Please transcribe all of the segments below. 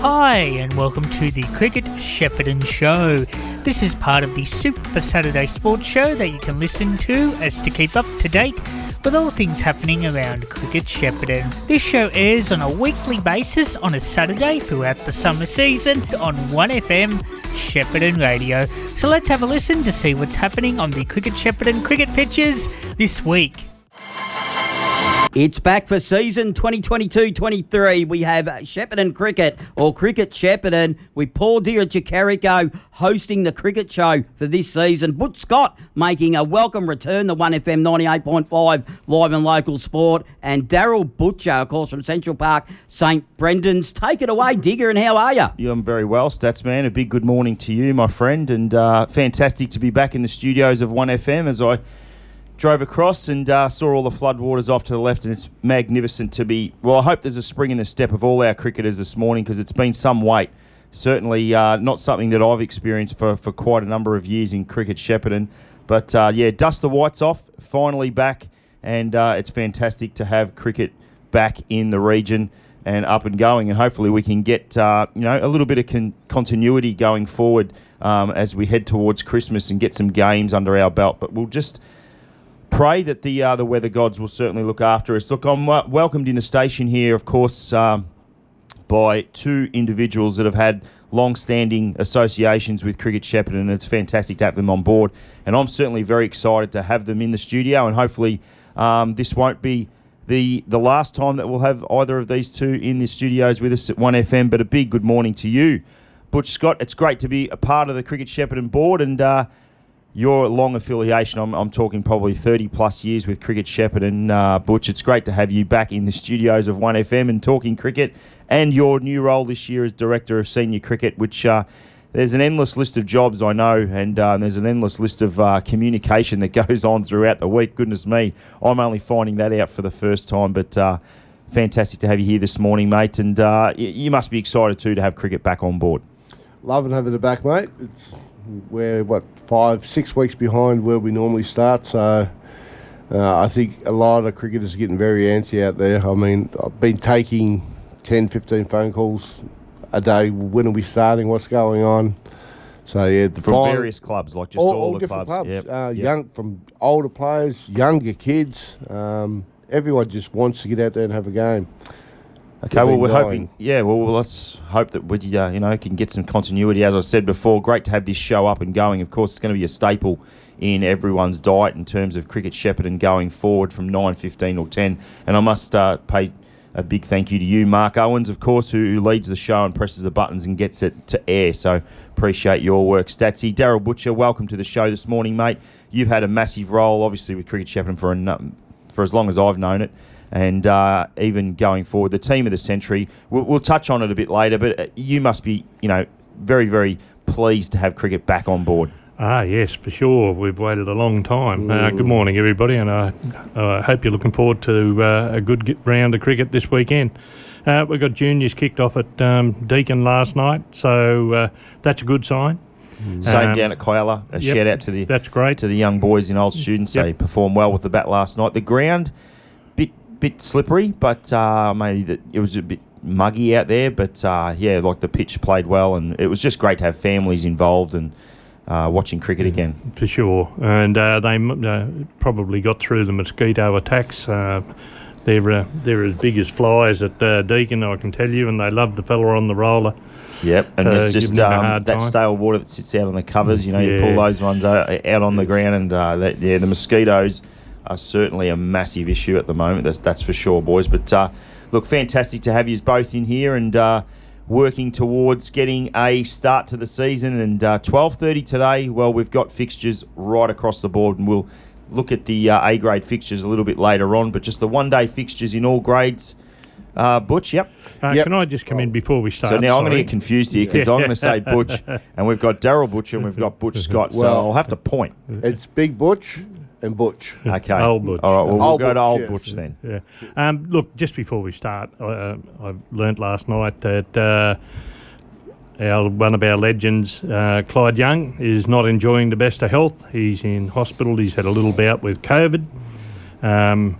Hi, and welcome to the Cricket Shepparton Show. This is part of the Super Saturday Sports Show that you can listen to as to keep up to date with all things happening around Cricket Shepparton. This show airs on a weekly basis on a Saturday throughout the summer season on 1FM Shepparton Radio. So let's have a listen to see what's happening on the Cricket Shepparton cricket pitches this week. It's back for season 2022-23. We have Shepparton Cricket or Cricket Shepparton with Paul Deer at Jericho hosting the cricket show for this season. Butch Scott making a welcome return to 1FM 98.5 live and local sport. And Daryl Butcher, of course, from Central Park, St. Brendan's. Take it away, Digger, and how are you? Yeah, I'm very well, Statsman. A big good morning to you, my friend, and uh, fantastic to be back in the studios of 1FM as I drove across and uh, saw all the floodwaters off to the left, and it's magnificent to be. Well, I hope there's a spring in the step of all our cricketers this morning because it's been some wait. Certainly uh, not something that I've experienced for, for quite a number of years in cricket Shepparton. But uh, yeah, dust the whites off, finally back, and uh, it's fantastic to have cricket back in the region and up and going, and hopefully we can get uh, you know a little bit of con- continuity going forward um, as we head towards Christmas and get some games under our belt. But we'll just pray that the uh, the weather gods will certainly look after us. Look, I'm welcomed in the station here, of course, um, by two individuals that have had long-standing associations with Cricket Shepparton, and it's fantastic to have them on board. And I'm certainly very excited to have them in the studio, and hopefully um, this won't be the the last time that we'll have either of these two in the studios with us at 1FM. But a big good morning to you, Butch Scott. It's great to be a part of the Cricket Shepparton board, and uh, your long affiliation, I'm, I'm talking probably 30 plus years with Cricket Shepparton, uh, Butch. It's great to have you back in the studios of 1FM and talking cricket, and your new role this year as Director of Senior Cricket, which uh, there's an endless list of jobs, I know, and uh, there's an endless list of uh, communication that goes on throughout the week. Goodness me, I'm only finding that out for the first time, but uh, fantastic to have you here this morning, mate. And uh, you must be excited too to have cricket back on board. Loving having it back, mate. It's we're what five, six weeks behind where we normally start. So uh, I think a lot of the cricketers are getting very antsy out there. I mean, I've been taking 10, 15 phone calls a day. When are we starting? What's going on? So yeah, from final, various clubs, like just all, all, all the different clubs, clubs. Yep. Uh, yep. Young from older players, younger kids. Um, everyone just wants to get out there and have a game. Okay, well, we're hoping. Yeah, well, let's hope that we, uh, you know, can get some continuity. As I said before, great to have this show up and going. Of course, it's going to be a staple in everyone's diet in terms of cricket Shepparton going forward from nine fifteen or ten. And I must uh, pay a big thank you to you, Mark Owens, of course, who, who leads the show and presses the buttons and gets it to air. So appreciate your work, Statsy. Daryl Butcher, welcome to the show this morning, mate. You've had a massive role, obviously, with cricket Shepparton for a, for as long as I've known it and uh, even going forward, the team of the century. We'll, we'll, touch on it a bit later, but uh, you must be, you know, very, very pleased to have cricket back on board. Ah, yes, for sure. We've waited a long time. Uh, good morning, everybody, and I uh, hope you're looking forward to uh, a good round of cricket this weekend. Uh, we got juniors kicked off at um, Deakin last night, so that's a good sign. Mm. Same um, down at Kialla. A yep, shout out to the that's great to the young boys and old students. Yep. They performed well with the bat last night. The ground bit slippery, but uh, maybe that it was a bit muggy out there. But uh, yeah, like the pitch played well, and it was just great to have families involved and uh, watching cricket again. For sure, and uh, they uh, probably got through the mosquito attacks. Uh, they're they're as big as flies at Deakin, I can tell you, and they love the fella on the roller. Yep, and it's just um, that time. stale water that sits out on the covers. You know, yeah. you pull those ones out, on the ground, and that, yeah, the mosquitoes are certainly a massive issue at the moment. That's, that's for sure, boys. But uh, look, fantastic to have you both in here and uh, working towards getting a start to the season. And uh, 12:30 today. Well, we've got fixtures right across the board, and we'll look at the uh, A grade fixtures a little bit later on. But just the one day fixtures in all grades. Uh, Butch, yep. Uh, yep. Can I just come in before we start? So now Sorry. I'm going to get confused here because I'm going to say Butch, and we've got Daryl Butcher and we've got Butch Scott. So well, I'll have to point. It's Big Butch and Butch. Okay. old Butch. All right, well, we'll old go to old yes. Butch then. Yeah. Um, look, just before we start, uh, I learnt last night that uh, our one of our legends, uh, Clyde Young, is not enjoying the best of health. He's in hospital. He's had a little bout with COVID. Um,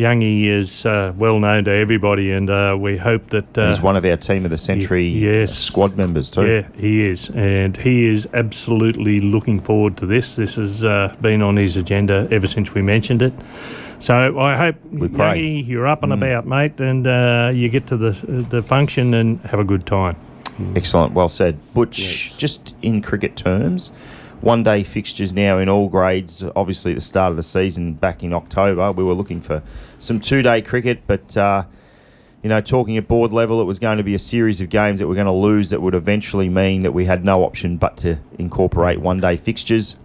Youngie is uh, well known to everybody, and uh, we hope that uh, He's one of our team of the century yes. squad members too. Yeah, he is, and he is absolutely looking forward to this. This has uh, been on his agenda ever since we mentioned it. So I hope. Youngie, you're up and Mm. about, mate, and uh, you get to the the function and have a good time. Excellent, well said. Butch, just in cricket terms, one day fixtures now in all grades. Obviously, at the start of the season back in October, we were looking for some two day cricket, but. Uh, you know, talking at board level, it was going to be a series of games that we're going to lose that would eventually mean that we had no option but to incorporate one day fixtures.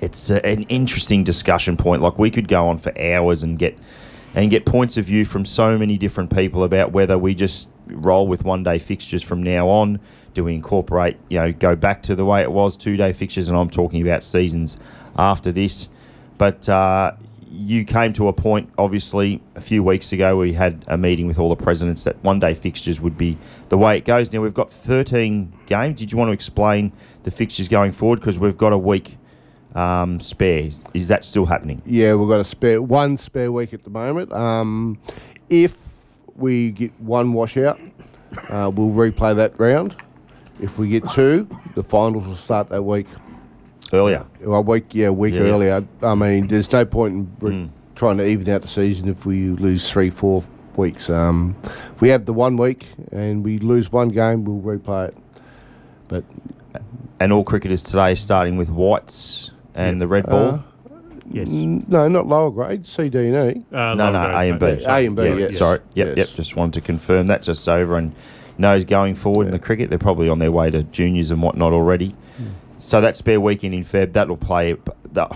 It's a, an interesting discussion point. Like we could go on for hours and get and get points of view from so many different people about whether we just roll with one day fixtures from now on. Do we incorporate, you know, go back to the way it was, two day fixtures? And I'm talking about seasons after this. But uh, you came to a point, obviously, a few weeks ago where we had a meeting with all the presidents that one day fixtures would be the way it goes. Now, we've got 13 games. Did you want to explain the fixtures going forward? Because we've got a week um, spare. Is, is that still happening? Yeah, we've got a spare one spare week at the moment. Um, if we get one washout, uh, we'll replay that round. If we get two, the finals will start that week. Earlier. A week, yeah, a week Yeah. earlier. I mean, there's no point in re- Mm. trying to even out the season if we lose three, four weeks. Um, if we have the one week and we lose one game, we'll replay it. But And all cricketers today starting with whites and the red ball. uh, Yes. n- no, not lower grade, C, D, and E. Uh, no, no, grade, A and B. mate. A and B, Yeah, yes. Sorry. Yep, Yes. yep. Just wanted to confirm that just so everyone knows going forward in the cricket. They're probably on their way to juniors and whatnot already. So that spare weekend in Feb, that'll play. That,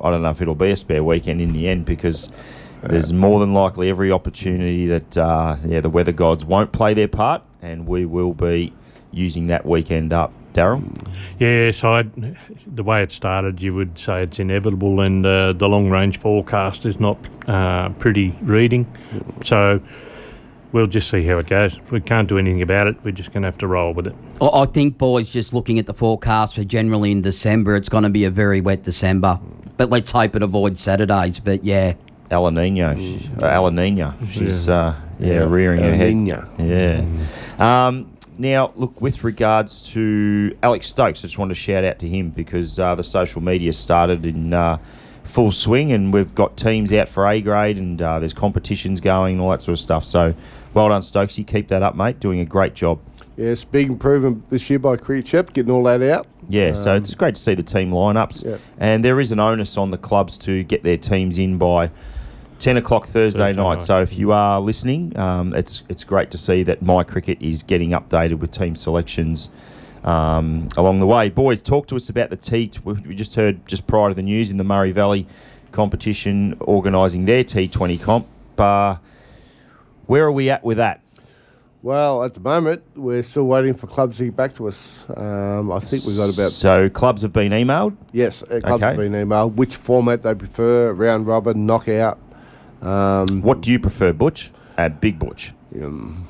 I don't know if it'll be a spare weekend in the end because there's more than likely every opportunity that uh, yeah the weather gods won't play their part, and we will be using that weekend up. Daryl, Yes, I. The way it started, you would say it's inevitable, and uh, the long range forecast is not uh, pretty reading. So we'll just see how it goes. We can't do anything about it. We're just going to have to roll with it. I I think, boys, just looking at the forecast for generally in December, it's going to be a very wet December. But let's hope it avoids Saturdays. But yeah, El Nino, uh, El Nino, she's uh, yeah, rearing her El head. Niño. Yeah. Um, now, look, with regards to Alex Stokes, I just wanted to shout out to him because uh, the social media started in uh, full swing and we've got teams out for A grade and uh, there's competitions going and all that sort of stuff. So, well done, Stokesy. Keep that up, mate. Doing a great job. Yes, big improvement this year by Cricket Shep, getting all that out. Yeah, so Um, it's great to see the team lineups. Yep. And there is an onus on the clubs to get their teams in by 10 o'clock Thursday, Thursday night. night. So if you are listening, um, it's it's great to see that My Cricket is getting updated with team selections um, along the way. Boys, talk to us about the T. We we just heard just prior to the news in the Murray Valley competition organising their T20 comp. Uh, where are we at with that? Well, at the moment, we're still waiting for clubs to get back to us. Um, I think we've got about So clubs have been emailed. yes, uh, clubs Okay. have been emailed which format they prefer: round robin, knockout. Um, What do you prefer, Butch? Uh, Big Butch. um,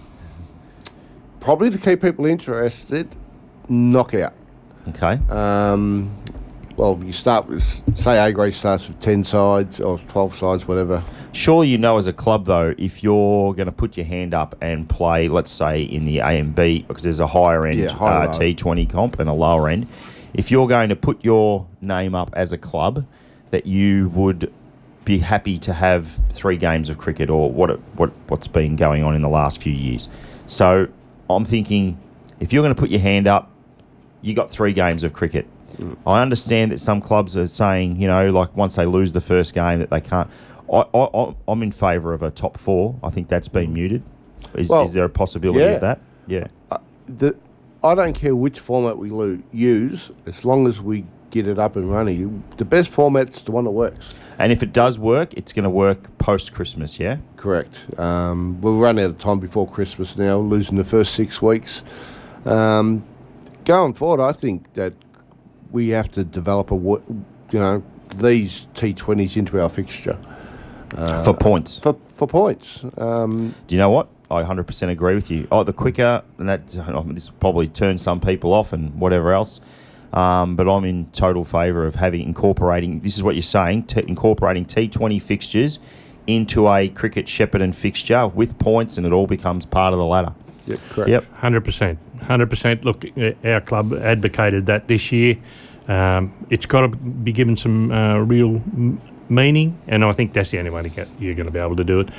probably to keep people interested, knockout. Okay. Um, well, you start with say A grade starts with ten sides or twelve sides, whatever. Surely you know as a club though, if you're going to put your hand up and play, let's say in the A and B, because there's a higher end Yeah, high, uh. T20 comp and a lower end, if you're going to put your name up as a club, that you would be happy to have three games of cricket or what it, what what's been going on in the last few years. So I'm thinking, if you're going to put your hand up, you got three games of cricket. I understand that some clubs are saying, you know, like once they lose the first game, that they can't. I, I, I'm in favour of a top four. I think that's been muted. Is, Well, is there a possibility yeah. of that? Yeah. the, I don't care which format we lo- use, as long as we get it up and running. The best format's the one that works. And if it does work, it's going to work post Christmas, yeah? Correct. Um, we'll run out of time before Christmas now, losing the first six weeks. Um, going forward, I think that we have to develop a, wo- you know, these T20s into our fixture For points. for, for points. Um, Do you know what? I 100% agree with you. Oh, the quicker, and that oh, this will probably turn some people off and whatever else. Um, but I'm in total favour of having incorporating. This is what you're saying: t- incorporating T20 fixtures into a cricket Shepparton fixture with points, and it all becomes part of the ladder. Yep, correct. Yep. Hundred percent, hundred percent. Look, uh, our club advocated that this year. Um, it's got to be given some uh, real m- meaning, and I think that's the only way to get you're going to be able to do it.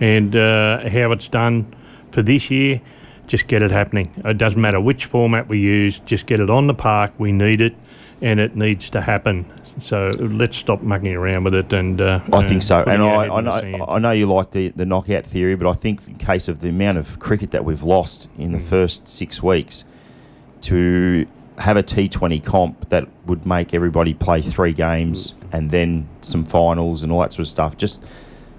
And uh, how it's done for this year, just get it happening. It doesn't matter which format we use, just get it on the park. We need it, and it needs to happen. So let's stop mucking around with it. And uh, I think so, and I, I in the sand. know I know you like the, the knockout theory, but I think in case of the amount of cricket that we've lost in the Mm. first six weeks, to have a T Twenty comp that would make everybody play three games and then some finals and all that sort of stuff, just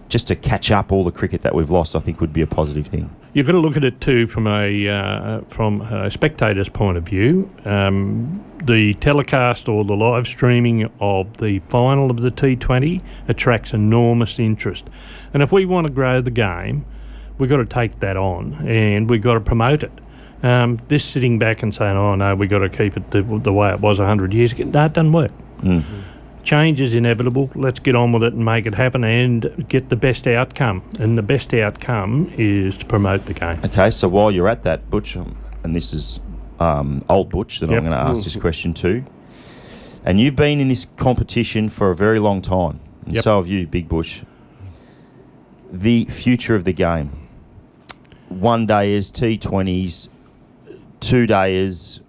just to catch up all the cricket that we've lost, I think would be a positive thing. You've got to look at it too from a uh, from a spectator's point of view. Um, the telecast or the live streaming of the final of the T20 attracts enormous interest, and if we want to grow the game, we've got to take that on and we've got to promote it. Um, this sitting back and saying, "Oh no, we've got to keep it the, the way it was hundred years ago," no, it doesn't work. Mm. Change is inevitable. Let's get on with it and make it happen and get the best outcome. And the best outcome is to promote the game. Okay, so while you're at that, Butch, um, and this is um, old Butch that Yep. I'm going to ask this question to, and you've been in this competition for a very long time, and Yep. so have you, Big Butch. The future of the game. One day is T20s, two dayers.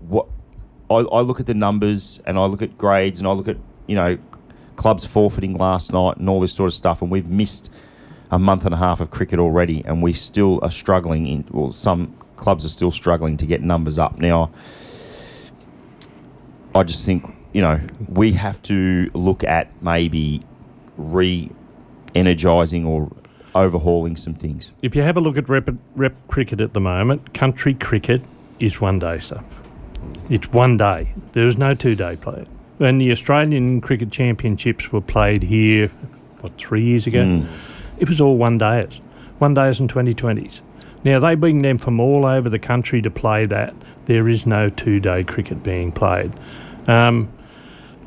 What I, I look at the numbers and I look at grades and I look at you know clubs forfeiting last night and all this sort of stuff, and we've missed a month and a half of cricket already, and we still are struggling. In well, some clubs are still struggling to get numbers up now. I just think you know we have to look at maybe re-energizing or overhauling some things. If you have a look at rep, rep cricket at the moment, country cricket is one day stuff. It's one day. There is no two day play. When the Australian Cricket Championships were played here, what, three years ago? Mm. It was all one days, one days and 2020s. Now they bring them from all over the country to play that. There is no two day cricket being played. Um,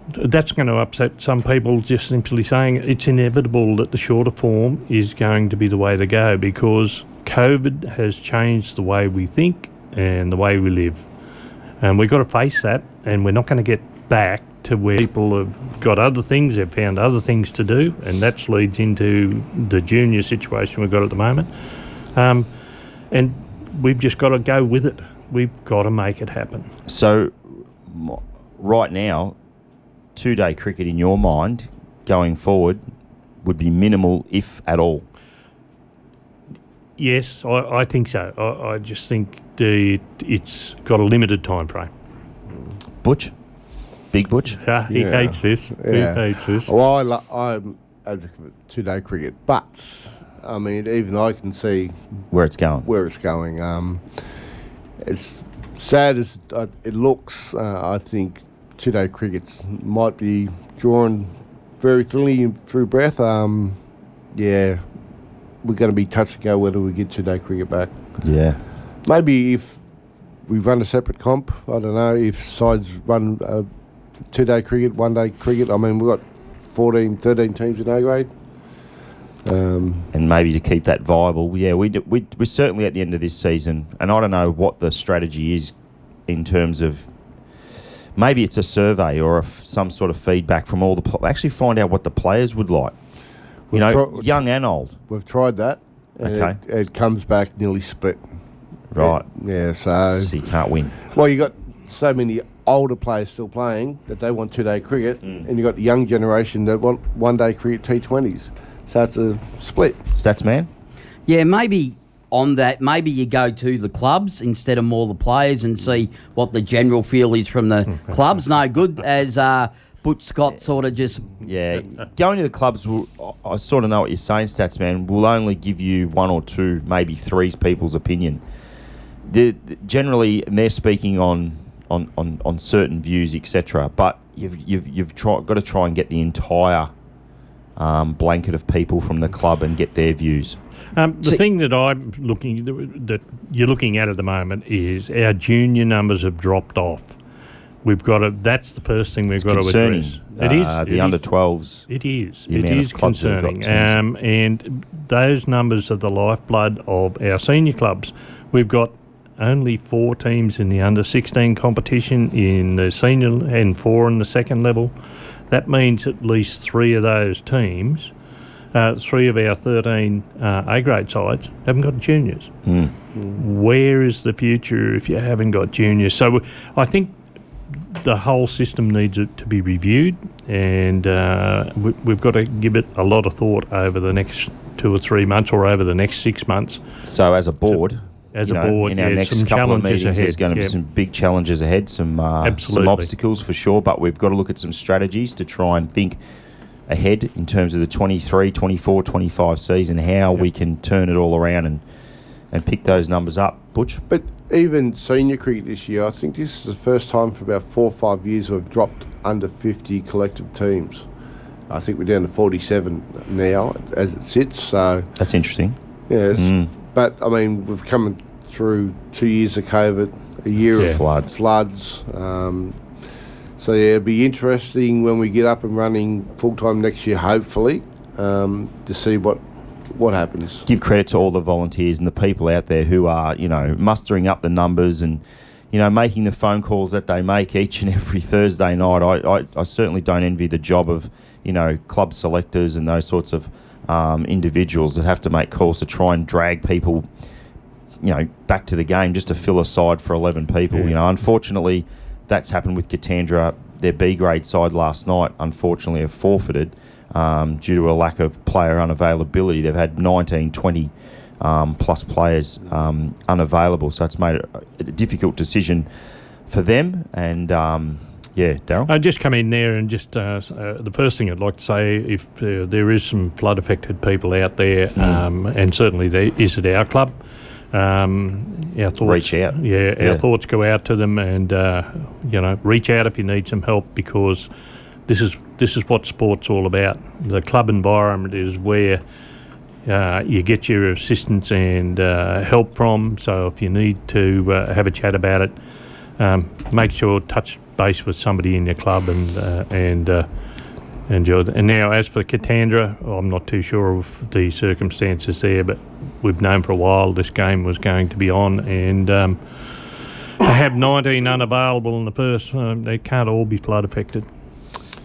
that's going to upset some people just simply saying it's inevitable that the shorter form is going to be the way to go because COVID has changed the way we think and the way we live. And we've got to face that, and we're not going to get back to where people have got other things, they've found other things to do, and that leads into the junior situation we've got at the moment. Um, and we've just got to go with it. We've got to make it happen. So, right now, two-day cricket in your mind going forward would be minimal, if at all. Yes, I, I think so. I, I just think the, it's got a limited time frame. Butch, Big Butch. Ah, he Yeah. hates this. Yeah. He hates this. Well, I lo- I'm advocate for two-day cricket, but I mean, even I can see Where it's going. where it's going. Um, as sad as uh, it looks, uh, I think two-day cricket might be drawn very thinly through breath. Um, yeah, we're going to be touch and go whether we get two-day cricket back. Yeah. Maybe if we run a separate comp, I don't know, if sides run uh, two-day cricket, one-day cricket, I mean, we've got 14, 13 teams in A grade. Um, and maybe to keep that viable. Yeah, we, we, we're certainly at the end of this season, and I don't know what the strategy is in terms of maybe it's a survey or a some sort of feedback from all the pl- actually find out what the players would like. You know, tro- young and old. we've tried that. Okay. It, it comes back nearly split. Right. Yeah, so, So you can't win. well, you got so many older players still playing that they want two-day cricket, Mm. and you've got the young generation that want one-day cricket T20s. So it's a split. Stats man. Yeah, maybe on that, maybe you go to the clubs instead of more the players and see what the general feel is from the clubs. No good as uh, Butch Scott sort of just. Yeah, going to the clubs. Will, I I sort of know what you're saying, stats man. Will only give you one or two, maybe three's people's opinion. The, generally, and they're speaking on on, on, on certain views, etc. But you've you've you've try, got to try and get the entire um, blanket of people from the club and get their views. Um, the See- thing that I'm looking that you're looking at at the moment is our junior numbers have dropped off. we've got to. That's the first thing we've got Concerning. to address. It is uh, it the is. under 12s. It is. the It amount of is clubs that have got concerning. Um, and those numbers are the lifeblood of our senior clubs. We've got only four teams in the under 16 competition in the senior and four in the second level. That means at least three of those teams, uh, three of our 13 uh, A grade sides, haven't got juniors. Where is the future if you haven't got juniors? So I think the whole system needs it to be reviewed, and uh, we, we've got to give it a lot of thought over the next two or three months, or over the next six months. So as a board, As you a know, board, in our yeah, next some couple of challenges meetings, there's going to be some big challenges ahead, some uh, some obstacles for sure. But we've got to look at some strategies to try and think ahead in terms of the 23, 24, 25 season, how we can turn it all around and and pick those numbers up. Butch, But even senior cricket this year, I think this is the first time for about four or five years we've dropped under 50 collective teams. I think we're down to 47 now as it sits. So, that's interesting. yeah, it's, Mm. but I mean, we've come through two years of COVID, a year Yeah. of Floods. floods. Um, so, yeah, it'll be interesting when we get up and running full time next year, hopefully, um, to see what what happens. give credit to all the volunteers and the people out there who are, you know, mustering up the numbers and, you know, making the phone calls that they make each and every Thursday night. I, I, I certainly don't envy the job of, you know, club selectors and those sorts of um, individuals that have to make calls to try and drag people, you know, back to the game just to fill a side for 11 people. Yeah. You know, unfortunately, that's happened with Katandra. Their B grade side last night, unfortunately, have forfeited um, due to a lack of player unavailability. They've had 19, 20 um, plus players um, unavailable, so it's made it a difficult decision for them. And um, yeah, Daryl. I just come in there and just uh, uh, the first thing I'd like to say, if uh, there is some flood affected people out there, um, and certainly there is at our club, um, our thoughts Reach out. Yeah, our Yeah. thoughts go out to them, and uh, you know, reach out if you need some help because this is this is what sport's all about. The club environment is where. Uh, you get your assistance and uh, help from. So if you need to uh, have a chat about it, um, make sure touch base with somebody in your club and uh, and uh, and you're, and now as for Katandra, I'm not too sure of the circumstances there, but we've known for a while this game was going to be on, and um, to have 19 unavailable in the first, um, they can't all be flood affected.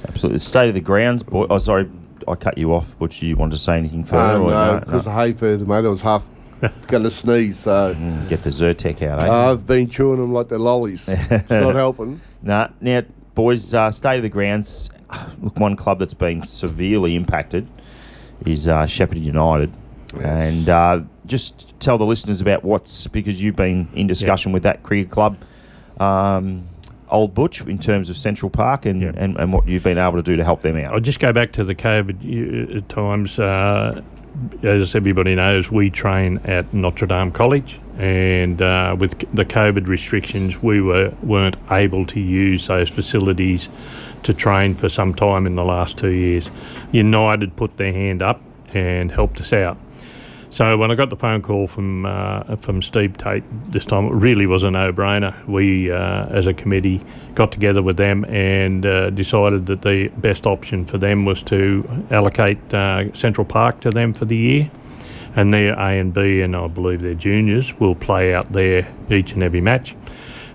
Absolutely. The state of the grounds, boy. Oh, sorry, I cut you off. But you want to say anything further? Or no, because of hay fever, mate. I was half going to sneeze, so Mm, Get the Zyrtec out, eh? I've been chewing them like they're lollies. it's not helping. Nah, now, boys, uh, state of the grounds. Look, one club that's been severely impacted is uh, Shepherd United. And uh, just tell the listeners about what's, because you've been in discussion with that cricket club, um, Old Butch, in terms of Central Park and, Yeah. and, and what you've been able to do to help them out? I'll just go back to the COVID uh, times. Uh, as everybody knows, we train at Notre Dame College, and uh, with the COVID restrictions, we were weren't able to use those facilities to train for some time in the last two years. United put their hand up and helped us out. So when I got the phone call from uh, from Steve Tate this time, it really was a no-brainer. We, uh, as a committee, got together with them and uh, decided that the best option for them was to allocate uh, Central Park to them for the year, and their A and B, and I believe their juniors will play out there each and every match.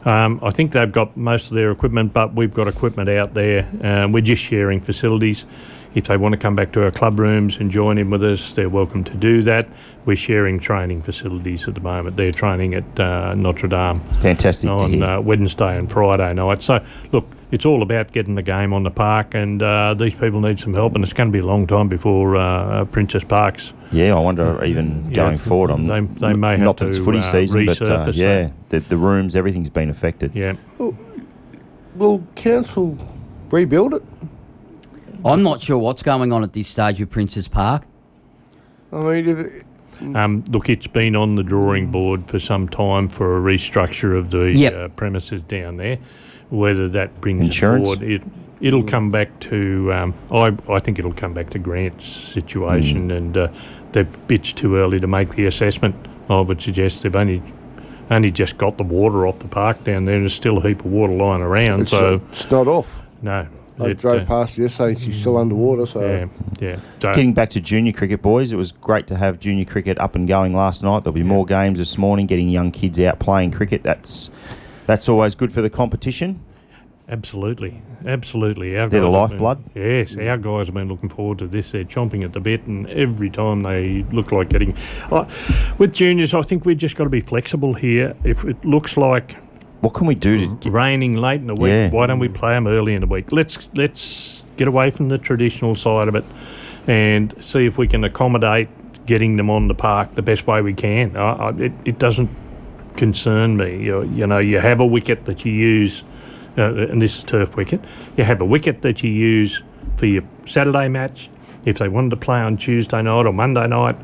Um, I think they've got most of their equipment, but we've got equipment out there. Um, we're just sharing facilities. If they want to come back to our club rooms and join in with us, they're welcome to do that. We're sharing training facilities at the moment. They're training at uh, Notre Dame Fantastic to on hear. uh, Wednesday and Friday night. So, look, it's all about getting the game on the park, and uh, these people need some help, and it's going to be a long time before uh, Princess Parks. yeah, I wonder even Yeah, going forward. I'm, they- they may have not that it's to, footy uh, season, but uh, resurface yeah, the, the rooms, everything's been affected. Yeah. Will council rebuild it? I'm not sure what's going on at this stage with Princess Park. I mean, if it, Um, look, it's been on the drawing board for some time for a restructure of the Yep. uh, premises down there. Whether that brings Insurance? it forward, it it'll come back to. Um, I I think it'll come back to Grant's situation, Hmm. and uh, they're bitch too early to make the assessment. I would suggest they've only only just got the water off the park down there, and there's still a heap of water lying around. It's, so it's not off. no, I it, drove uh, past yesterday and she's still underwater. So Yeah, yeah. So, Getting back to junior cricket, boys, it was great to have junior cricket up and going last night. There'll be more games this morning. Getting young kids out playing cricket that's that's always good for the competition. Absolutely, absolutely. Our They're the lifeblood? Been, yes, our guys have been looking forward to this. They're chomping at the bit, and every time they look like getting. Uh, with juniors, I think we've just got to be flexible here. If it looks like What can we do to get, raining late in the week, Yeah. why don't we play them early in the week? Let's let's get away from the traditional side of it, and see if we can accommodate getting them on the park the best way we can. I, I, it, it doesn't concern me. You, you know, you have a wicket that you use, uh, and this is turf wicket. You have a wicket that you use for your Saturday match. If they wanted to play on Tuesday night or Monday night,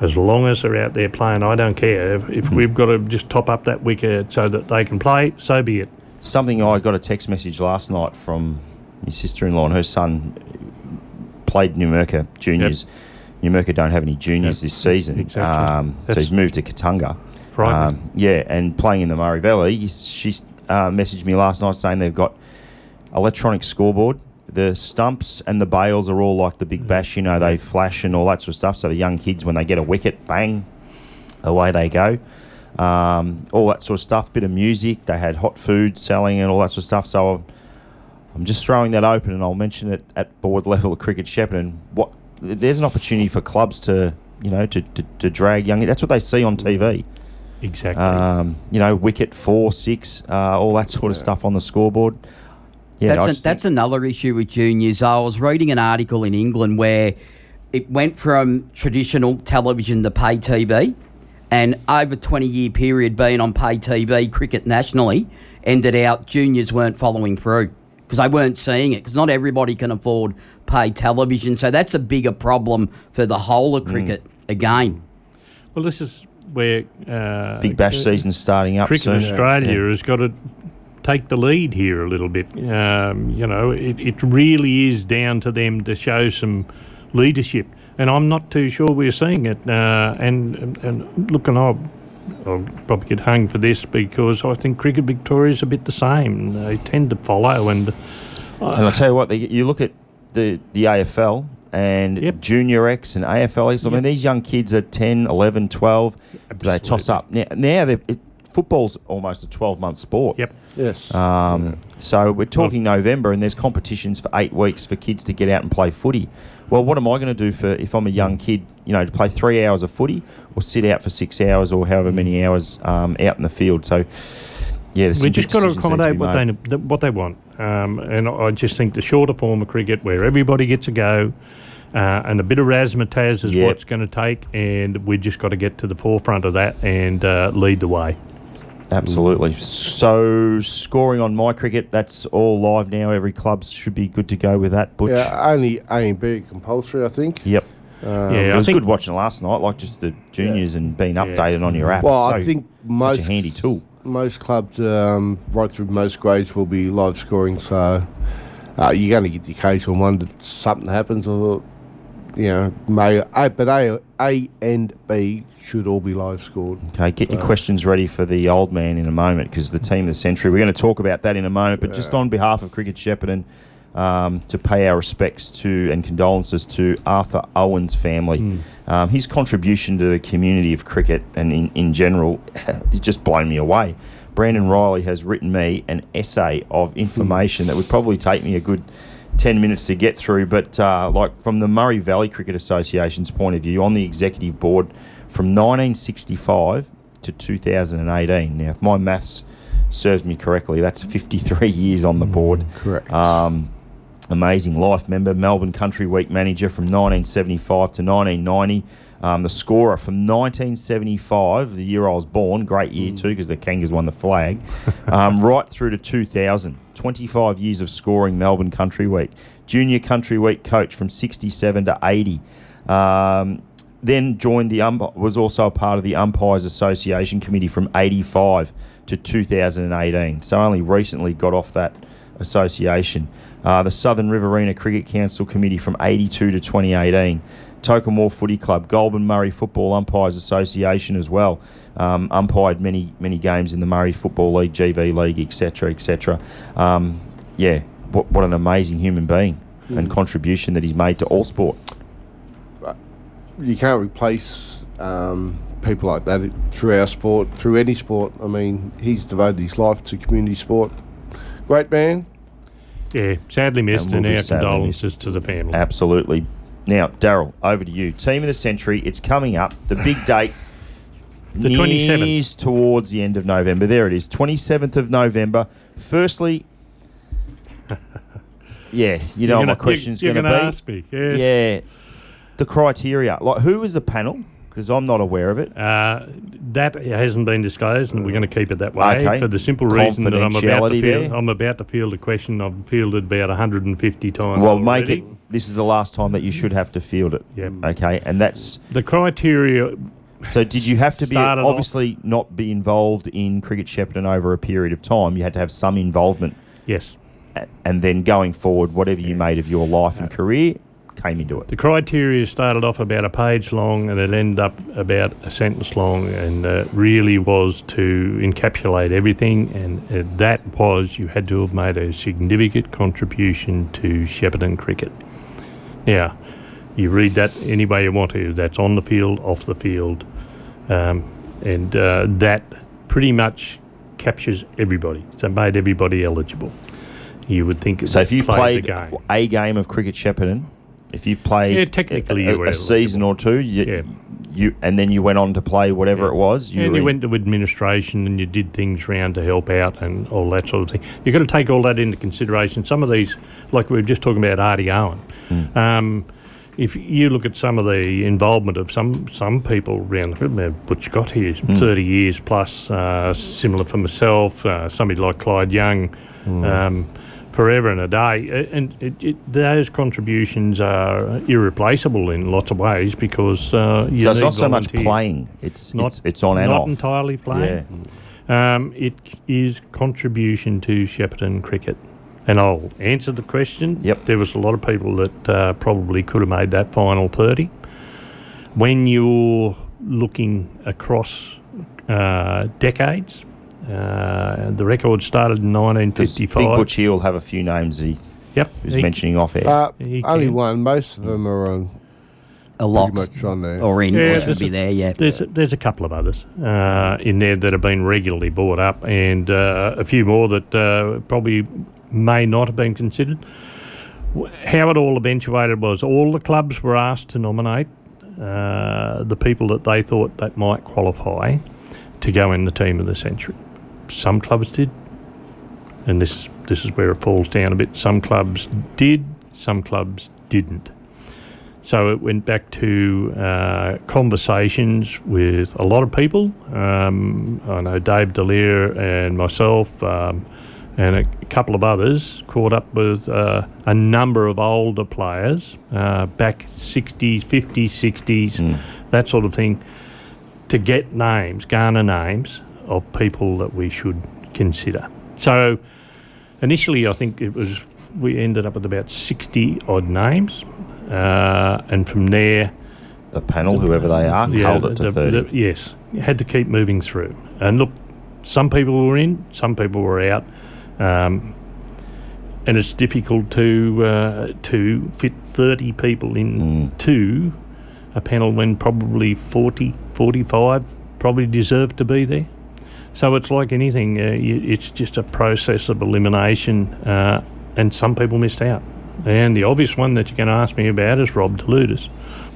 as long as they're out there playing, I don't care. If, if we've got to just top up that wicket so that they can play, so be it. something? I got a text message last night from my sister-in-law and her son played Numurkah juniors. Numurkah don't have any juniors Yep, this season, exactly. um, so he's moved to Katunga. Um, yeah, and playing in the Murray Valley, she uh, messaged me last night saying they've got electronic scoreboard. The stumps and the bails are all like the Mm. big bash, you know, they flash and all that sort of stuff. So the young kids, when they get a wicket, bang, away they go. Um, all that sort of stuff, bit of music. They had hot food selling and all that sort of stuff. So I'm just throwing that open, and I'll mention it at board level of cricket Shepparton. What there's an opportunity for clubs to, you know, to, to, to drag young. That's what they see on TV. Exactly. Um, you know, wicket four, six, uh, all that sort of stuff on the scoreboard. Yeah, that's, a, just that's another issue with juniors. I was reading an article in England where it went from traditional television to pay TV, and over a 20 year period being on pay TV, cricket nationally ended out juniors weren't following through because they weren't seeing it because not everybody can afford pay television. So that's a bigger problem for the whole Mm. of cricket again. well, this is where uh, Big Bash uh, season starting up Cricket soon. Australia Yeah. has got to take the lead here a little bit. Um, you know, it, it really is down to them to show some leadership, and I'm not too sure we're seeing it. Uh, and, and and look, and I'll, I'll probably get hung for this because I think Cricket Victoria's a bit the same. They tend to follow, and And I'll tell you what, they, you look at the, the AFL and Yep. Junior X and AFL. I mean, these young kids are 10, 11, 12. They toss up. Now, now they're- it, football's almost a 12 month sport. yep, yes, Um, So we're talking November, and there's competitions for eight weeks for kids to get out and play footy. Well, what am I going to do for if I'm a young kid? You know, to play three hours of footy, or sit out for six hours, or however many hours um, out in the field. So, yeah, we some just got to accommodate be what made. they what they want. Um, and I just think the shorter form of cricket, where everybody gets a go, uh, and a bit of razzmatazz is Yep. what's going to take, and we've just got to get to the forefront of that and uh, lead the way. Absolutely. So, scoring on my cricket, that's all live now. Every club should be good to go with that. Butch. yeah, only A and B compulsory, I think. Yep. Um, Yeah, it I was good watching last night, like just the juniors and being updated on your app. Well, It's I so- think such most a handy tool. most clubs, um, right through most grades, will be live scoring. So uh, you're going to get the occasional one that something happens, or you know, may A, but A, A and B should all be live scored. Okay, get your questions ready for the old man in a moment because the team of the century. We're going to talk about that in a moment. But just on behalf of Cricket Shepparton, um, to pay our respects to and condolences to Arthur Owen's family. Um, his contribution to the community of cricket and in, in general has just blown me away. Brandon Riley has written me an essay of information that would probably take me a good 10 minutes to get through. But uh, like from the Murray Valley Cricket Association's point of view, on the executive board from 1965 to 2018. Now, if my maths serves me correctly, that's 53 years on the board. Correct. Um, amazing life member, Melbourne Country Week manager from 1975 to 1990. Um, the scorer from 1975, the year I was born, great year too because the Kangas won the flag, um, right through to 2000. 25 years of scoring Melbourne Country Week. Junior Country Week coach from 67 to 80. Um, then joined the ump- was also a part of the Umpires Association Committee from 85 to 2018. So only recently got off that association. Uh, the Southern Riverina Cricket Council Committee from 82 to 2018. Tocumwal Footy Club, Goulburn Murray Football Umpires Association as well. Um, umpired many many games in the Murray Football League, GV League, etc., etc. Um, yeah, what, what an amazing human being and contribution that he's made to all sport. you can't replace um, people like that through our sport, through any sport. I mean, he's devoted his life to community sport. Great man. Yeah, sadly missed, And and, will be our sadly condolences to the family. Absolutely. Now, Daryl, over to you. Team of the century. It's coming up. The big date. The 27th. nears towards the end of November. There it is, 27th of November. Firstly, yeah, you know what my gonna- question's going to be. ask me. Yeah. Yeah, the criteria. Like, who was the panel? Because I'm not aware of it. Uh, that hasn't been disclosed, and we're going to keep it that way Okay. for the simple reason that I'm about to field. there. I'm about to field a question I've fielded about 150 times. Well, make it. This is the last time that you should have to field it. Yep. Okay, and that's The criteria. So did you have to be Started off- obviously not be involved in cricket Shepparton over a period of time? You had to have some involvement, Yes, and then going forward, whatever you made of your life and career it. the criteria started off about a page long, and it ended up about a sentence long, and uh, really was to encapsulate everything. And uh, that was you had to have made a significant contribution to Shepparton cricket. Now, you read that any way you want to. That's on the field, off the field, um, and uh, that pretty much captures everybody. So it made everybody eligible. You would think. So if you played played game. a game of cricket Shepparton, if you've played Yeah, technically a, you were a season or two, you, Yeah. you and then you went on to play whatever Yeah. it was. You and you in- went to administration and you did things around to help out and all that sort of thing. You've got to take all that into consideration. Some of these, like we were just talking about Artie Owen, Hmm. um, if you look at some of the involvement of some some people around the uh, Butch Scott here, Hmm. 30 years plus, uh, similar for myself, uh, somebody like Clyde Young, Hmm. um, forever and a day. And it, it, those contributions are irreplaceable in lots of ways because uh, you so it's not so much playing; it's Not- it's, it's on and not off. entirely playing. Yeah. Um, it is contribution to Shepparton cricket. And I'll answer the question. Yep. There was a lot of people that uh, probably could have made that final 30. When you're looking across uh, decades, uh, the record started in 'Cause Big 1955. Butch here will have a few names that he Yep. was he- mentioning off air. Uh, only can. one. Most of them are on, A lot much on there. or in Yeah, should there's be a- there. Yeah. There's a, there's a couple of others uh, in there that have been regularly brought up, and uh, a few more that uh, probably may not have been considered. How it all eventuated was all the clubs were asked to nominate uh, the people that they thought that might qualify to go in the team of the century. Some clubs did, and this this is where it falls down a bit. Some clubs did, some clubs didn't. So it went back to uh, conversations with a lot of people. Um, I know Dave Delir and myself, um, and a couple of others caught up with uh, a number of older players uh, back 60s, 50s, 60s, that sort of thing, to get names, garner names of people that we should consider. So initially, I think it was we ended up with about 60 odd names. Uh, and from there, the panel, whoever they are, culled it to the- thirty. the- yes, had to keep moving through. And look, some people were in, some people were out, um, and it's difficult to uh, to fit thirty people into a panel when probably 40, 45 probably deserve to be there. So it's like anything; uh, you, it's just a process of elimination, uh, and some people missed out. And the obvious one that you're going to ask me about is Rob Deludis.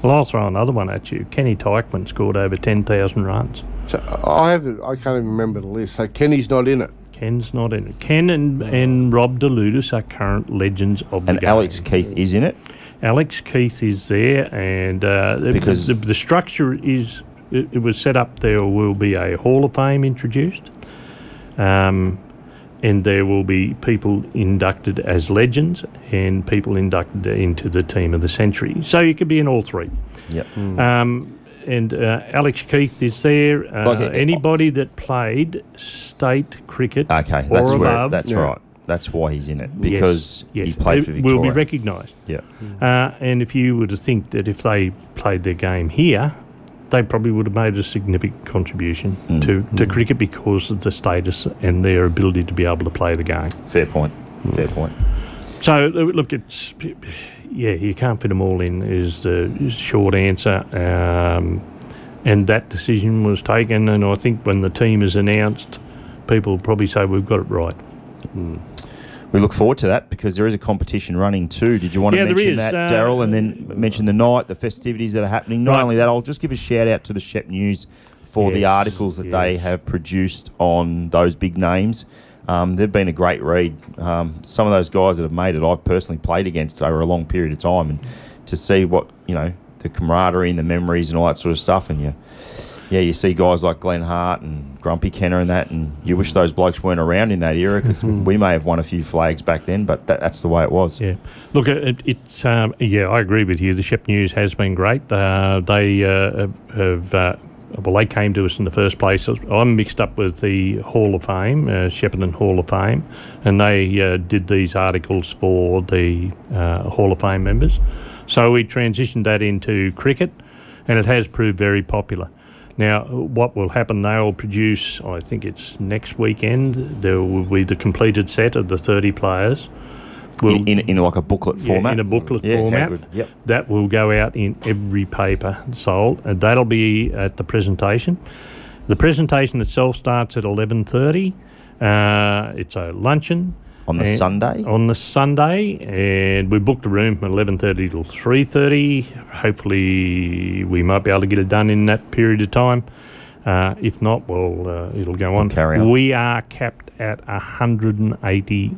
Well, I'll throw another one at you. Kenny Teichman scored over 10,000 runs. So I have. I can't even remember the list. So Kenny's not in it. Ken's not in it. Ken and, and Rob Deludis are current legends of the and game. Alex Keith is in it. Alex Keith is there, and uh, the- Because- the, the structure is it, it was set up. There will be a Hall of Fame introduced, um, and there will be people inducted as legends and people inducted into the team of the century. So you could be in all three. Yep. Um, and uh, Alex Keith is there. Uh, Like, uh, anybody that played state cricket Okay, or that's where above that's Yeah. right. That's why he's in it because yes, he played it for Victoria. will be recognised. yeah. Uh, and if you were to think that if they played their game here, they probably would have made a significant contribution Mm. to, to cricket because of the status and their ability to be able to play the game. Fair point. Fair point. So look, it's yeah, you can't fit them all in. Is the short answer, um, and that decision was taken. And I think when the team is announced, people will probably say we've got it right. We look forward to that because there is a competition running too. Did you want Yeah, to mention that, uh, Daryl, and then mention the night, the festivities that are happening? Not Right. only that, I'll just give a shout out to the Shep News for the articles that they have produced on those big names. Um, they've been a great read. Um, some of those guys that have made it, I've personally played against over a long period of time, and to see what you know, the camaraderie and the memories and all that sort of stuff, and you, yeah, you see guys like Glenn Hart and Grumpy Kenner and that, and you wish those blokes weren't around in that era because we may have won a few flags back then, but that, that's the way it was. Yeah, look, it, it's um, yeah, I agree with you. The Shep News has been great. Uh, they uh, have. Uh, well, they came to us in the first place. I'm mixed up with the Hall of Fame, uh, Shepparton Hall of Fame, and they uh, did these articles for the uh, Hall of Fame members. So we transitioned that into cricket, and it has proved very popular. Now, what will happen? They will produce, I think it's next weekend, there will be the completed set of the 30 players. Will- In, in, in like a booklet yeah, format. in a booklet Yeah, format. Yep. That will go out in every paper sold, and that'll be at the presentation. The presentation itself starts at 11:30. Uh, it's a luncheon On the and- Sunday? On the Sunday, and we booked a room from 11:30 till 3:30. Hopefully, we might be able to get it done in that period of time. Uh, if not, well, uh, it'll go on. carry on. We are capped at 180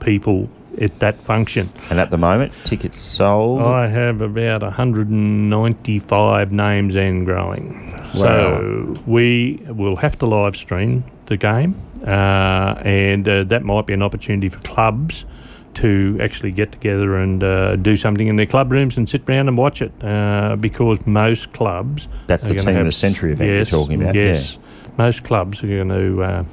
people at that function. And at the moment, tickets sold. I have about 195 names and growing. So we will have to live stream the game, uh, and uh, that might be an opportunity for clubs to actually get together and uh, do something in their club rooms and sit around and watch it uh, because most clubs. That's the team of the century event you're talking about, Yes, most clubs are going to uh,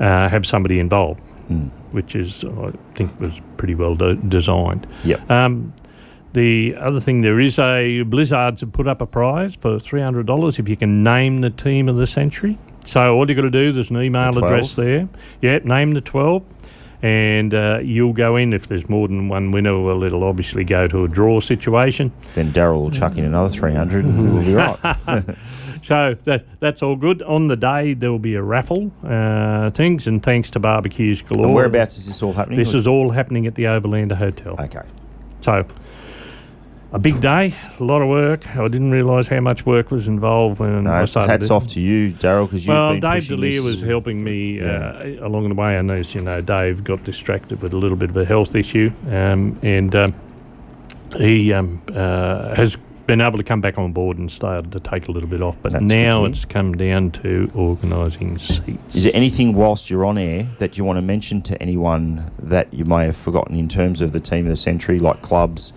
uh, have somebody involved, Mm. which is I think was pretty well de- designed. Yep. Um, the other thing there is a Blizzards have put up a prize for three hundred dollars if you can name the team of the century. So all you got to do there's an email The address there. Yeah, name the twelve, and uh, you'll go in. If there's more than one winner, well, it'll obviously go to a draw situation. Then Daryl will chuck in another 300 and we'll be right. So that that's all good. On the day there will be a raffle uh, things, and thanks to barbecues galore. and whereabouts is this all happening? This is all happening at the Overlander Hotel. Okay. So, a big day, a lot of work. I didn't realise how much work was involved when I No, started. hats it. off to you, Daryl, because you've Well, been Dave Delia was helping me Yeah. uh, along the way. I as you know, Dave got distracted with a little bit of a health issue, um, and um, he um, uh, has been able to come back on board and started to take a little bit off. But That's now it's come down to organising seats. Is there anything whilst you're on air that you want to mention to anyone that you may have forgotten in terms of the team of the century, like clubs,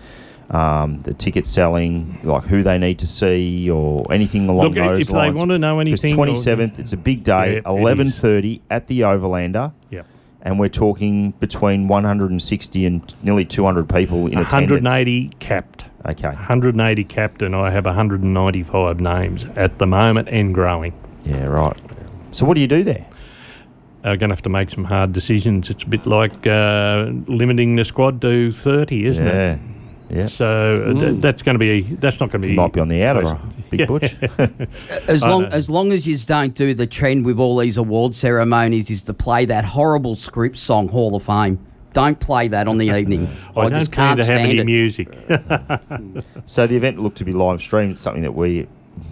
um, the ticket selling, like who they need to see, or anything along Look, those if lines? they want to know anything, or- 27th, it's a big day, Yeah, is. 11.30 at the Overlander, Yep. and we're talking between 160 and nearly 200 people in attendance. 180 capped. Okay. 180 capped, and I have 195 names at the moment and growing. Yeah, right. So what do you do there? Are going to have to make some hard decisions. It's a bit like uh, limiting the squad to 30, isn't it? Yeah. Yeah. So uh, th- that's going to be that's not going to be Might be on the outer, Right. Big Butch. As long as long as you don't do the trend with all these award ceremonies is to play that horrible script song Hall of Fame. Don't play that on the evening. I, I, don't just can't to have stand any it. music. So the event looked to be live streamed. It's something that we,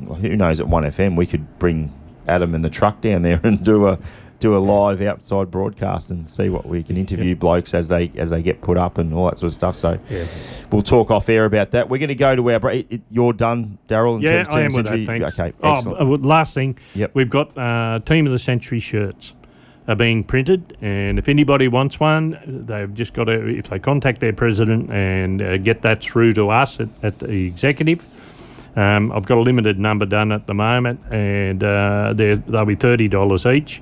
who knows, at One FM we could bring Adam and the truck down there and do a do a live outside broadcast and see what we can interview blokes as they as they get put up and all that sort of stuff. So Yeah. we'll talk off air about that. We're going to go to our break. You're done, Daryl. yeah, terms of I am Team with that. Thanks. Okay, Oh, excellent. well, last thing, Yep. we've got uh, Team of the Century shirts are being printed, and if anybody wants one, they've just got to if they contact their president and uh, get that through to us at, at the executive. Um, I've got a limited number done at the moment, and uh, they'll be thirty dollars each.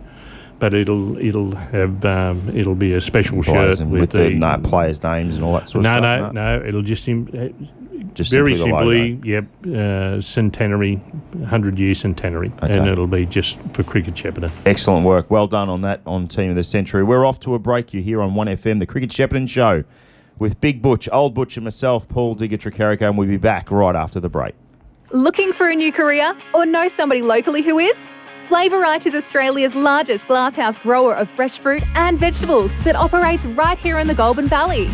But it'll it'll have um, it'll be a special Players shirt with, with the, no, players' names and all that sort of no, stuff. no, no. No. It'll just sim- uh, Just very simply simply, yep, uh, centenary, hundred year centenary, and it'll be just for cricket Shepparton. Excellent work. Well done on that on Team of the Century. We're off to a break. You here on 1FM, the Cricket Shepparton Show, with Big Butch, Old Butch, and myself, Paul Digger Tricarico, and we'll be back right after the break. Looking for a new career or know somebody locally who is? Flavorite is Australia's largest glasshouse grower of fresh fruit and vegetables that operates right here in the Goulburn Valley.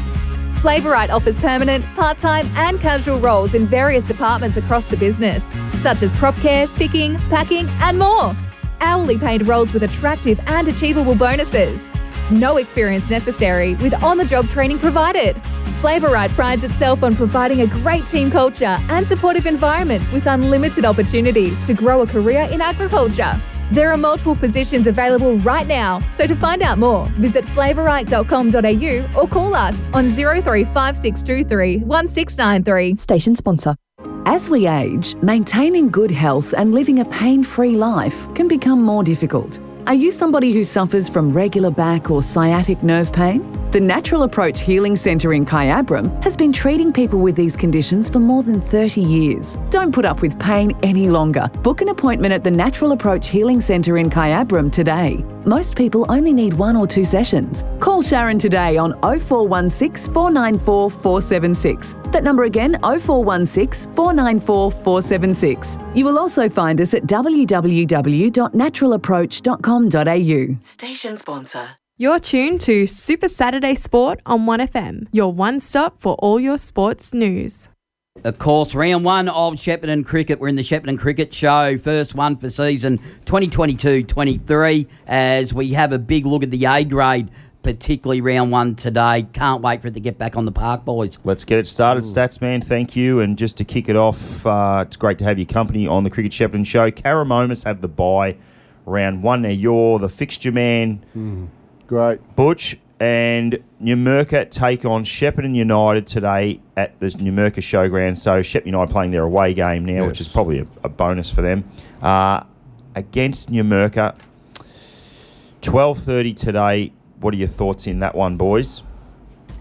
Flavorite offers permanent, part time, and casual roles in various departments across the business, such as crop care, picking, packing, and more. Hourly paid roles with attractive and achievable bonuses. No experience necessary with on the job training provided. Flavorite prides itself on providing a great team culture and supportive environment with unlimited opportunities to grow a career in agriculture. There are multiple positions available right now, so to find out more, visit flavorite.com.au or call us on 035623 1693. Station sponsor. As we age, maintaining good health and living a pain free life can become more difficult. Are you somebody who suffers from regular back or sciatic nerve pain? The Natural Approach Healing Centre in Kyabram has been treating people with these conditions for more than 30 years. Don't put up with pain any longer. Book an appointment at the Natural Approach Healing Centre in Kyabram today. Most people only need one or two sessions. Call Sharon today on 0416 494 476. That number again, 0416 494 476. You will also find us at www.naturalapproach.com.au. Station sponsor. You're tuned to Super Saturday Sport on 1FM, your one stop for all your sports news. Of course, round one of Shepparton Cricket. We're in the Shepparton Cricket Show, first one for season 2022 23, as we have a big look at the A grade, particularly round one today. Can't wait for it to get back on the park, boys. Let's get it started, Statsman. Thank you. And just to kick it off, uh, it's great to have your company on the Cricket Shepparton Show. Karramomus have the bye. Round one, now you're the fixture man. Great. Butch and Numurkah take on Shepparton United today at the Numurkah Showground. So Shep United playing their away game now, which is probably a, a bonus for them. Uh, against Numurkah, 12.30 today. What are your thoughts in that one, boys?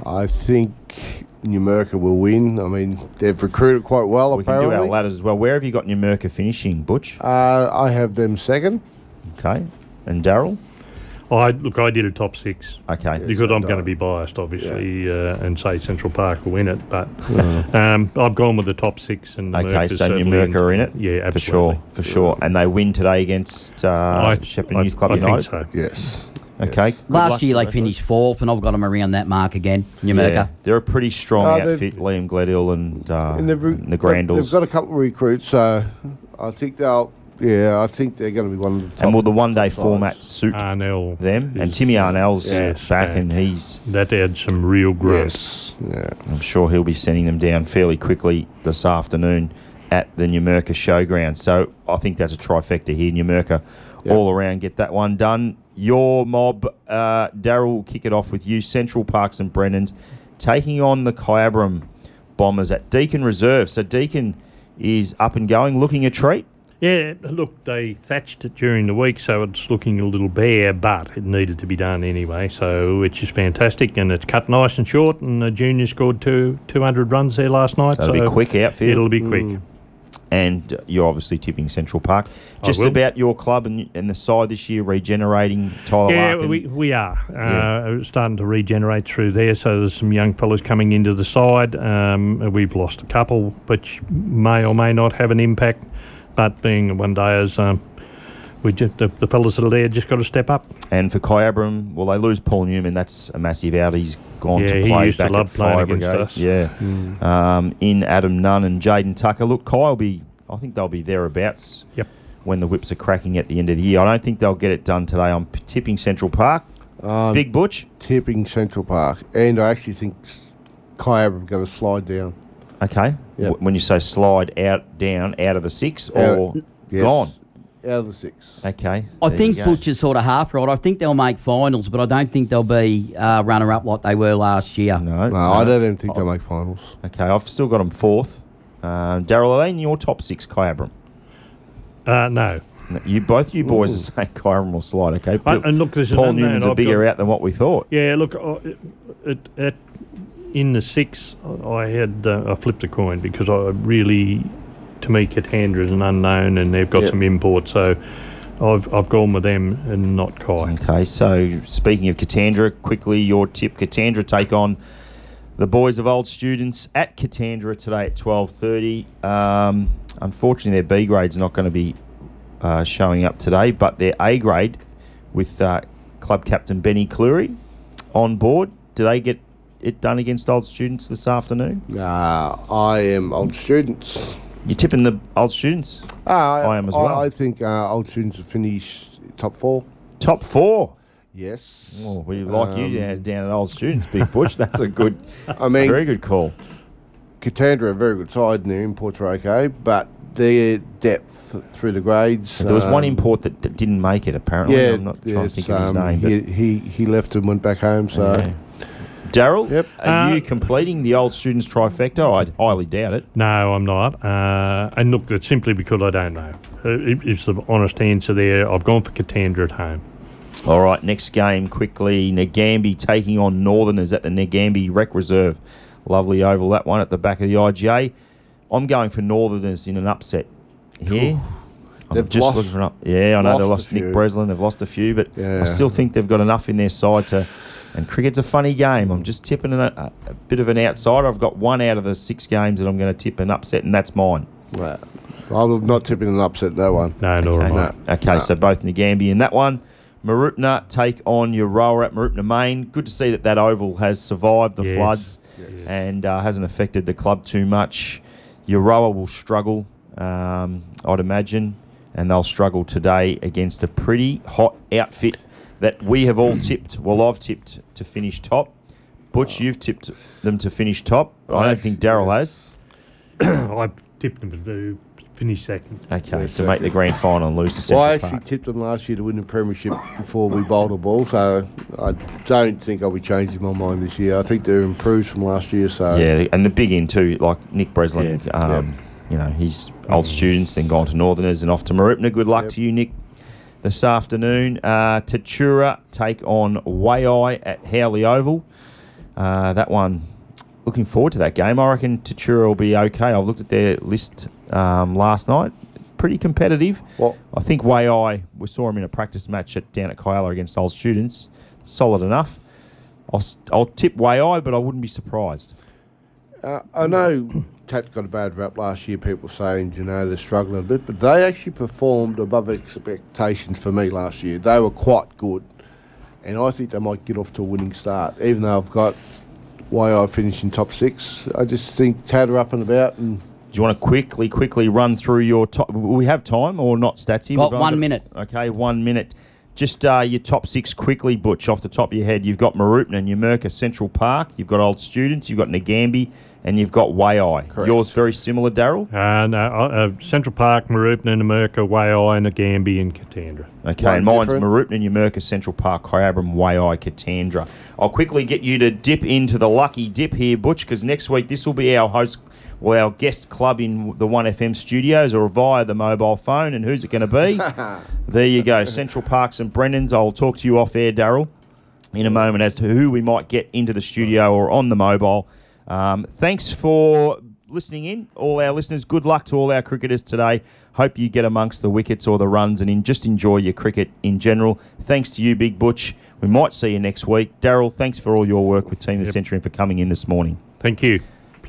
I think Numurkah will win. I mean, they've recruited quite well, We can do our ladders as well. Where have you got Numurkah finishing, Butch? Uh, I have them second. Okay. And Daryl? I look, I did a top six Okay. because I I'm going to be biased, obviously, uh, and say Central Park will win it. But um, I've gone with the top six, and the Okay, Mercers so certainly Numurkah are in it? Yeah, absolutely. For sure, for sure. And they win today against uh, I, Shepparton I- Youth Club I United. think so. Yes. Okay. good Last year they those finished fourth, and I've got them around that mark again. Numurkah. Yeah, they're a pretty strong Uh, they've- outfit. Liam Gledhill and, uh, And they've, re- and the got- They've got a couple of recruits, so I think they'll. Yeah, I think they're going to be one of the top. and will the one day format suit Arnell. them? And Timmy Arnell's Yes, back, back. and he's. That adds some real growth. Yes. Yeah. I'm sure he'll be sending them down fairly quickly this afternoon at the Numurkah Showground. So I think that's a trifecta here. Numurkah Yep. all around get that one done. Your mob, uh, Daryl, will kick it off with you. Central Parks and Brennan's taking on the Kyabram Bombers at Deakin Reserve. So Deakin is up and going, looking a treat. Yeah, look, they thatched it during the week, so it's looking a little bare, but it needed to be done anyway, so which is fantastic, and it's cut nice and short, and the junior scored two 200 runs there last night. So it'll be quick outfield. It'll be quick. and uh, you're obviously tipping Central Park. Just about your club and, and the side this year regenerating Tyler Yeah, Larkin. we, we are Yeah. uh, starting to regenerate through there. So there's some young fellas coming into the side. Um, we've lost a couple, which may or may not have an impact. But being one day as um, we just, the, the fellas that are there just got to step up. And for Kyabram, well, they lose Paul Newman. That's a massive out. He's gone Yeah, to he play used to back love at playing Fire against Brigade. us. Yeah. Um, in Adam Nunn and Jaden Tucker. Look, Kyle will be. I think they'll be thereabouts. Yep. When the whips are cracking at the end of the year, I don't think they'll get it done today. I'm tipping Central Park. Um, Big Butch. tipping Central Park, and I actually think Kyabram going to slide down. Okay. Yep. When you say slide out, down, out of the six, or Out- Yes. gone. Out of the six. Okay. I there think you go. Butch is sort of half right. I think they'll make finals, but I don't think they'll be uh, runner up like they were last year. No, No, I don't even think they'll make finals. Okay, I've still got them fourth. Uh, Daryl, are they in your top six, Kyabram? Uh, no, You both you boys are saying Kyron will slide. Okay, I- and look, there's Paul another Newman's man a I've bigger got- out than what we thought. Yeah, look, I- it, it, in the six, I had uh, I flipped a coin because I really, to me, Katandra is an unknown, and they've got Yep. some imports, so I've I've gone with them and not Kai. Okay, so speaking of Katandra, quickly your tip: Katandra take on the boys of old students at Katandra today at twelve thirty. Um, unfortunately, their B grade's not going to be uh, showing up today, but their A grade with uh, club captain Benny Cleary on board. Do they get it done against old students this afternoon? Uh, I am old students. You're tipping the old students? Uh, I am as well. I, think uh, old students will finish top four. Top four. Yes. Oh, we like you Um, down, down at old students, Big Butch. That's a good, I mean, very good call. Katandra a very good side and their imports are okay, but their depth through the grades. There was one um, import that d- didn't make it. Apparently, Yeah, I'm not trying to think of his um, name. But He, he he left and went back home. So Yeah. Daryl, Yep. are Uh, you completing the old students trifecta? I highly doubt it. No, I'm not. Uh, and look, it's simply because I don't know. Uh, it- It's the honest answer there. I've gone for Katandra at home. All right, next game quickly. Nagambi taking on Northerners at the Nagambi Rec Reserve. Lovely oval that one at the back of the IGA. I'm going for Northerners in an upset here. I'm They've just lost- looking for an up. Yeah, I know they lost a lost Nick. Breslin. They've lost a few, but I Yeah. still think they've got enough in their side to. And cricket's a funny game. I'm just tipping a, a, a bit of an outsider. I've got one out of the six games that I'm going to tip an upset, and that's mine. well, I'm not tipping an upset that one. No, nor am I. No. Okay, No. so both Nagambi in that one. Mooroopna take on Euroa at Mooroopna Main. Good to see that that oval has survived the Yes. floods and uh, hasn't affected the club too much. Euroa will struggle, um, I'd imagine, and they'll struggle today against a pretty hot outfit that we have all tipped. Well, I've tipped to finish top. Butch, you've tipped them to finish top. I don't think Daryl has. I tipped them to finish second. Okay, Yes, to make the okay. grand final and lose the second. Well, I actually Park. tipped them last year to win the premiership before we bowled a ball, so I don't think I'll be changing my mind this year. I think they're improved from last year. So Yeah, and the big in too, like Nick Breslin. Yeah. Um, You know, he's old students, then gone to Northerners and off to Mooroopna. Good luck Yep. to you, Nick, this afternoon. Uh, Tatura take on Waaia at Howley Oval. Uh, that one, looking forward to that game. I reckon Tatura will be okay. I've looked at their list um, last night. Pretty competitive. Well, I think Waaia, we saw him in a practice match at, down at Kialla against old students. Solid enough. I'll, I'll tip Waaia, but I wouldn't be surprised. Uh, I know Tat got a bad rap last year. People saying, you know, they're struggling a bit, but they actually performed above expectations for me last year. They were quite good, and I think they might get off to a winning start. Even though I've got why I finished in top six, I just think Tat are up and about, and Do you want to quickly, quickly run through your top? We have time or not, Statsy? Got one got- minute. Okay, one minute. Just uh, your top six quickly, Butch, off the top of your head. You've got Mooroopna, Numurkah, Central Park. You've got Old Students. You've got Nagambi, and you've got Waaia. Correct. Yours very similar, Daryl. Uh, no, uh, uh, Central Park, Mooroopna, Numurkah, Waaia, Nagambi, and Katandra. Okay, One and mine's different. Mooroopna, Numurkah, Central Park, Kyabram, Waaia, Katandra. I'll quickly get you to dip into the lucky dip here, Butch, because next week this will be our host, well, our guest club in the 1FM studios or via the mobile phone. And who's it going to be? there you go, Central Parks and Brennan's. I'll talk to you off air, Daryl, in a moment as to who we might get into the studio or on the mobile. Um, thanks for listening in, all our listeners. Good luck to all our cricketers today. Hope you get amongst the wickets or the runs and in, just enjoy your cricket in general. Thanks to you, Big Butch. We might see you next week. Daryl, thanks for all your work with Team the Century and for coming in this morning. Thank you.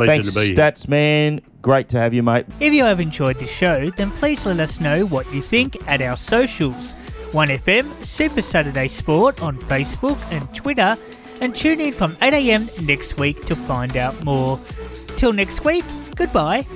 Pleasure thanks, to be here. Stats Man. Great to have you, mate. If you have enjoyed the show, then please let us know what you think at our socials 1FM Super Saturday Sport on Facebook and Twitter, and tune in from 8am next week to find out more. Till next week, goodbye.